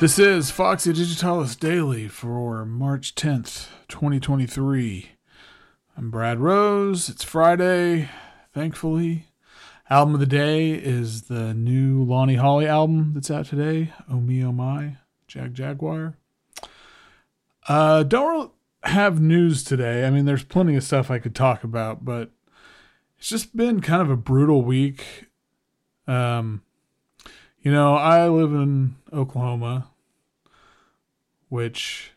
This is Foxy Digitalis Daily for March 10th, 2023. I'm Brad Rose. It's Friday, thankfully. Album of the day is the new Lonnie Holley album that's out today, Oh Me Oh My, Jagjaguwar. Uh, don't have news today. I mean, there's plenty of stuff I could talk about, but it's just been kind of a brutal week. Um, you know, I live in Oklahoma, which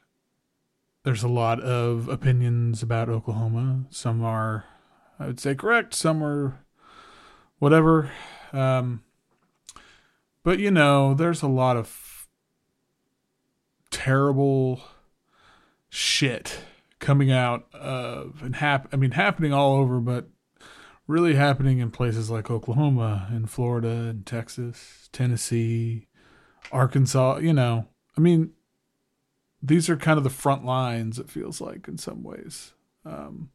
there's a lot of opinions about Oklahoma. Some are, I would say, correct. Some are whatever. Um, but you know, there's a lot of terrible shit coming out of and hap- I mean, happening all over, but really happening in places like Oklahoma and Florida and Texas, Tennessee, Arkansas. You know, I mean, these are kind of the front lines, it feels like, in some ways. Um,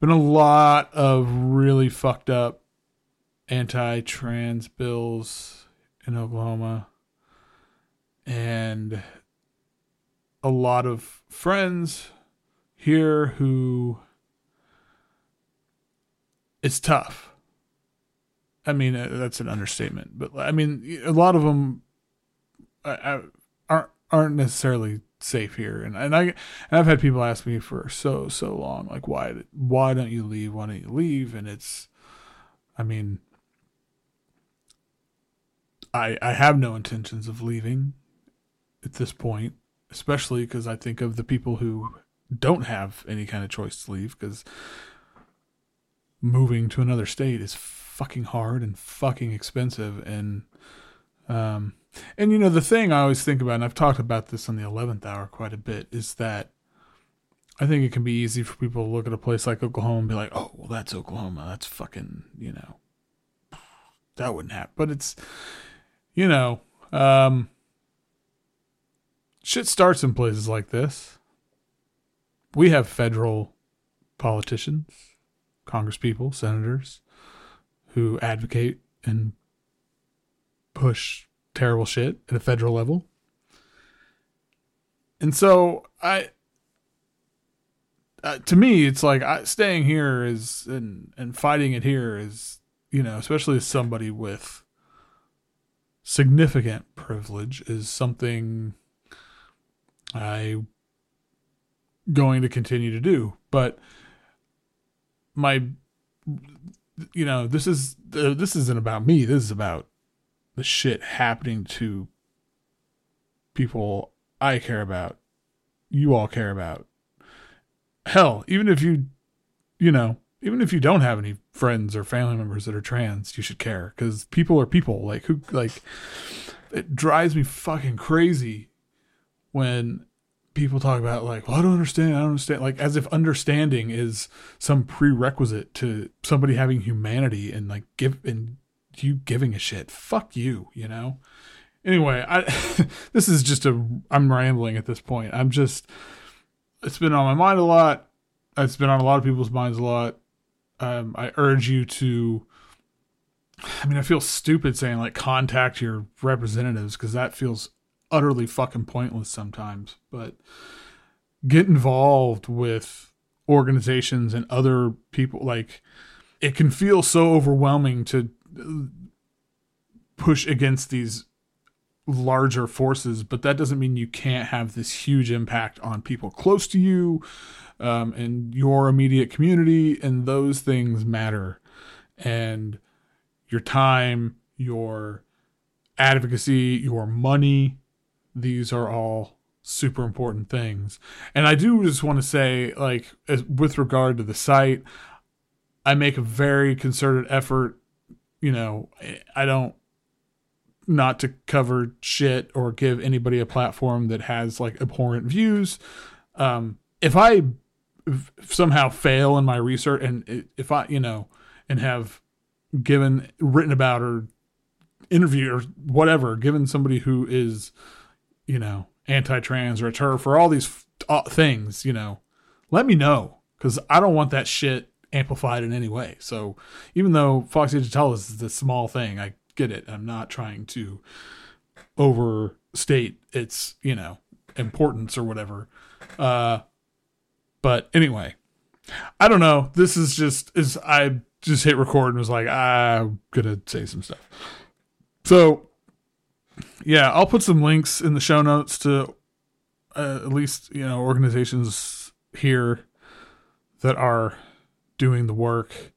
been a lot of really fucked up anti trans bills in Oklahoma. And a lot of friends here who it's tough. I mean, uh, that's an understatement, but I mean, a lot of them aren't aren't necessarily safe here, and and I and I've had people ask me for so so long, like why why don't you leave? Why don't you leave? And it's, I mean, I I have no intentions of leaving at this point, especially because I think of the people who don't have any kind of choice to leave because moving to another state is fucking hard and fucking expensive and um and you know the thing I always think about and I've talked about this on the 11th hour quite a bit is that I think it can be easy for people to look at a place like Oklahoma and be like, "Oh, well that's Oklahoma. That's fucking, you know, that wouldn't happen." But it's you know, um shit starts in places like this. We have federal politicians congresspeople, senators who advocate and push terrible shit at a federal level. And so I uh, to me it's like I, staying here is and and fighting it here is, you know, especially as somebody with significant privilege is something I going to continue to do. But my you know this is uh, this isn't about me. This is about the shit happening to people i care about you all care about. Hell even if you you know even if you don't have any friends or family members that are trans you should care because people are people. Like who like it drives me fucking crazy when people talk about like, well, I don't understand. I don't understand. Like as if understanding is some prerequisite to somebody having humanity and like give and you giving a shit. Fuck you, you know. Anyway, I this is just a I'm rambling at this point. I'm just it's been on my mind a lot. It's been on a lot of people's minds a lot. Um, I urge you to. I mean, I feel stupid saying like contact your representatives because that feels utterly fucking pointless sometimes, but get involved with organizations and other people. Like, it can feel so overwhelming to push against these larger forces, but that doesn't mean you can't have this huge impact on people close to you um, and your immediate community, and those things matter. And your time, your advocacy, your money, these are all super important things. And I do just want to say, like, as, with regard to the site, I make a very concerted effort. You know, I don't not to cover shit or give anybody a platform that has like abhorrent views. Um, if I somehow fail in my research and if I, you know, and have given written about or interviewed or whatever, given somebody who is you know, anti-trans or a TERF for all these uh, things, you know, let me know because I don't want that shit amplified in any way. So even though Foxy Digitalis is a small thing, I get it. I'm not trying to overstate its you know importance or whatever. Uh, but anyway, I don't know. This is just is I just hit record and was like I'm gonna say some stuff. So yeah, I'll put some links in the show notes to uh, at least you know organizations here that are doing the work.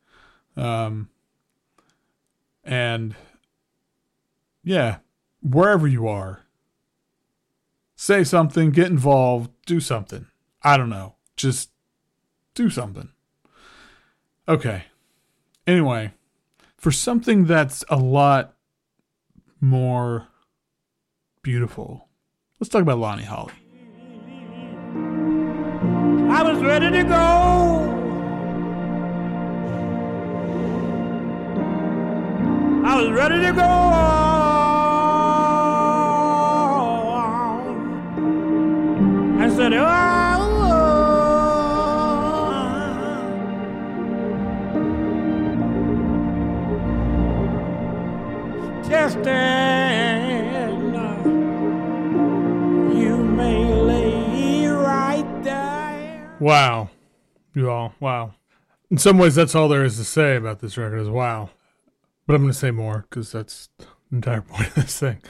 Um and yeah wherever you are say something get involved do something. I don't know. Just do something. Okay. Anyway for something that's a lot more beautiful let's talk about lonnie holley I was ready to go. I was ready to go. Wow. You all, wow. In some ways, that's all there is to say about this record is wow. But I'm going to say more because that's the entire point of this thing.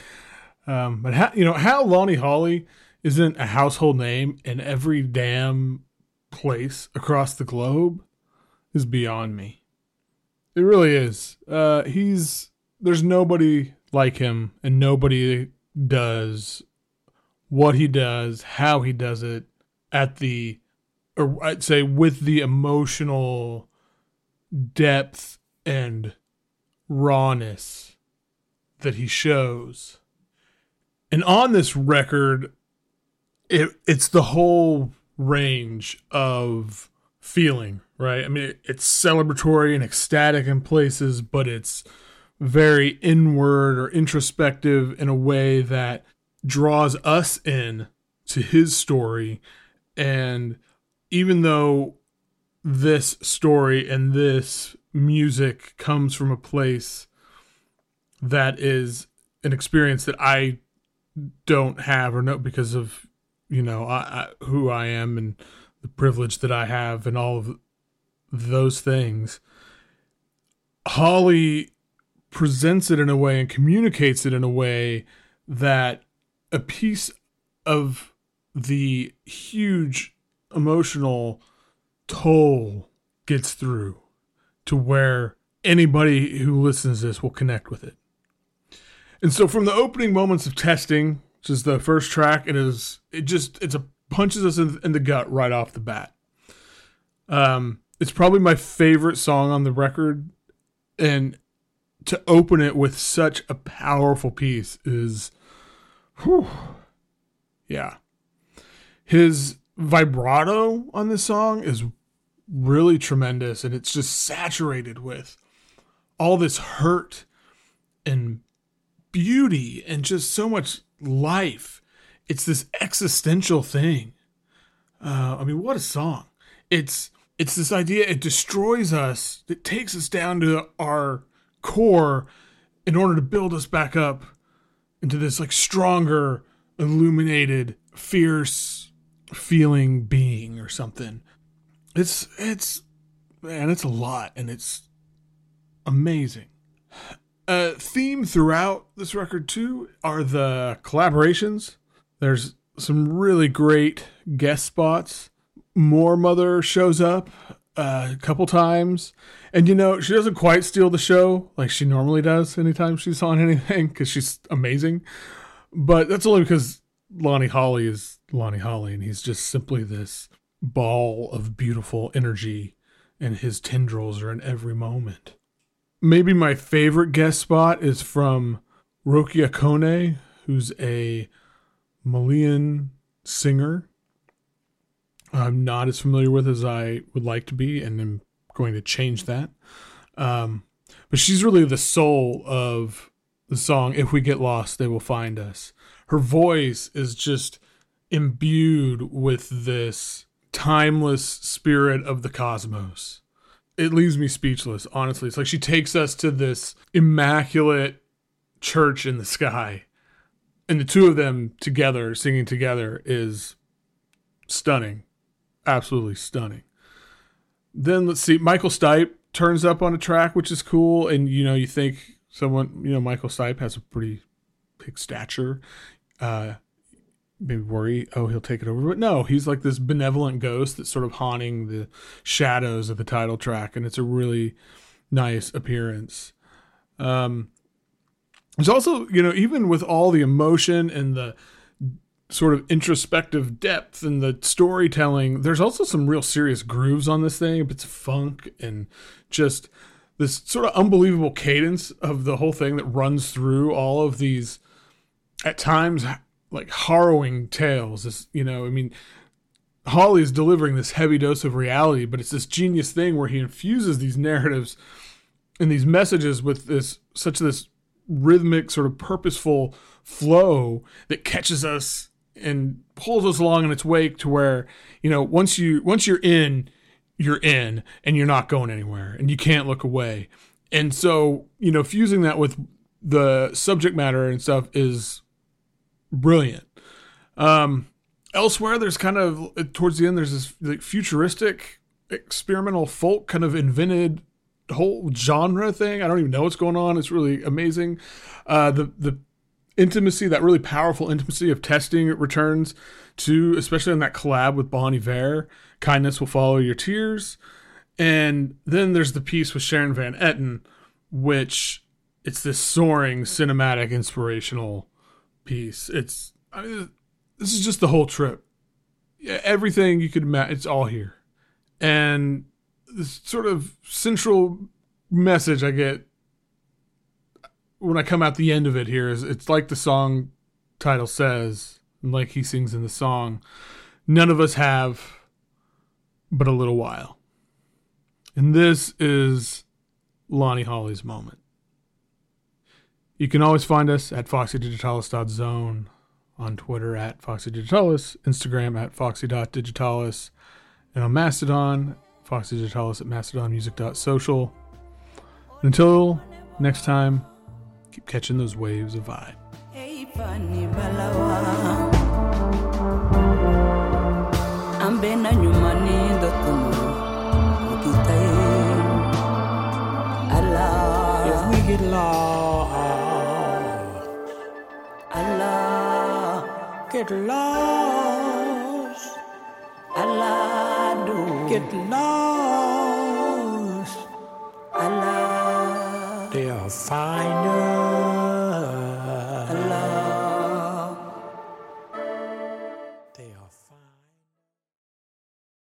Um, but how, you know, how Lonnie Holley isn't a household name in every damn place across the globe is beyond me. It really is. Uh, he's, there's nobody like him and nobody does what he does, how he does it at the or I'd say with the emotional depth and rawness that he shows. And on this record, it it's the whole range of feeling, right? I mean, it's celebratory and ecstatic in places, but it's very inward or introspective in a way that draws us in to his story and even though this story and this music comes from a place that is an experience that I don't have or know because of you know I, I, who I am and the privilege that I have and all of those things. Holley presents it in a way and communicates it in a way that a piece of the huge emotional toll gets through to where anybody who listens to this will connect with it. And so from the opening moments of testing, which is the first track, it is it just it's a punches us in, in the gut right off the bat. Um, it's probably my favorite song on the record, and to open it with such a powerful piece is, whew, yeah. His vibrato on this song is really tremendous and it's just saturated with all this hurt and beauty and just so much life. It's this existential thing. Uh, I mean, what a song! It's it's this idea. It destroys us. It takes us down to our core in order to build us back up into this like stronger, illuminated, fierce feeling being or something. It's it's man, it's a lot and it's amazing. A theme throughout this record too are the collaborations. There's some really great guest spots. Moor Mother shows up uh, a couple times, and you know she doesn't quite steal the show like she normally does anytime she's on anything because she's amazing. But that's only because Lonnie Holley is Lonnie Holley, and he's just simply this ball of beautiful energy, and his tendrils are in every moment. Maybe my favorite guest spot is from Rokia Kone, who's a Malian singer. I'm not as familiar with as I would like to be, and I'm going to change that. Um, but she's really the soul of the song If We Get Lost, They Will Find Us. Her voice is just imbued with this timeless spirit of the cosmos. It leaves me speechless, honestly. It's like she takes us to this immaculate church in the sky and the two of them together singing together is stunning, absolutely stunning. Then let's see, Michael Stipe turns up on a track, which is cool, and you know you think someone, you know, Michael Stipe has a pretty big stature. Uh, maybe worry, oh, he'll take it over. But no, he's like this benevolent ghost that's sort of haunting the shadows of the title track, and it's a really nice appearance. Um, there's also, you know, even with all the emotion and the sort of introspective depth and the storytelling, there's also some real serious grooves on this thing. It's funk and just this sort of unbelievable cadence of the whole thing that runs through all of these at times like harrowing tales. This, you know, I mean, Holley is delivering this heavy dose of reality, but it's this genius thing where he infuses these narratives and these messages with this such this rhythmic, sort of purposeful flow that catches us and pulls us along in its wake to where you know once you once you're in you're in and you're not going anywhere and you can't look away and so you know fusing that with the subject matter and stuff is brilliant um elsewhere there's kind of towards the end there's this like futuristic experimental folk kind of invented whole genre thing i don't even know what's going on it's really amazing uh the the intimacy, that really powerful intimacy of testing returns to, especially in that collab with Bon Iver. Kindness will follow your tears. And then there's the piece with Sharon Van Etten, which it's this soaring cinematic inspirational piece. It's I mean, this is just the whole trip. Yeah, everything you could imagine, it's all here. And this sort of central message I get when I come out the end of it here is it's like the song title says, and like he sings in the song, none of us have but a little while. And this is Lonnie Holley's moment. You can always find us at foxydigitalis.zone, on Twitter at foxydigitalis, Instagram at foxy.digitalis, and on Mastodon, foxydigitalis at mastodonmusic.social. Until next time, keep catching those waves of vibe. ambena nyumani ndotono ukitai Allah If we get lost, get lost, Allah do get lost. Allah They'll find us.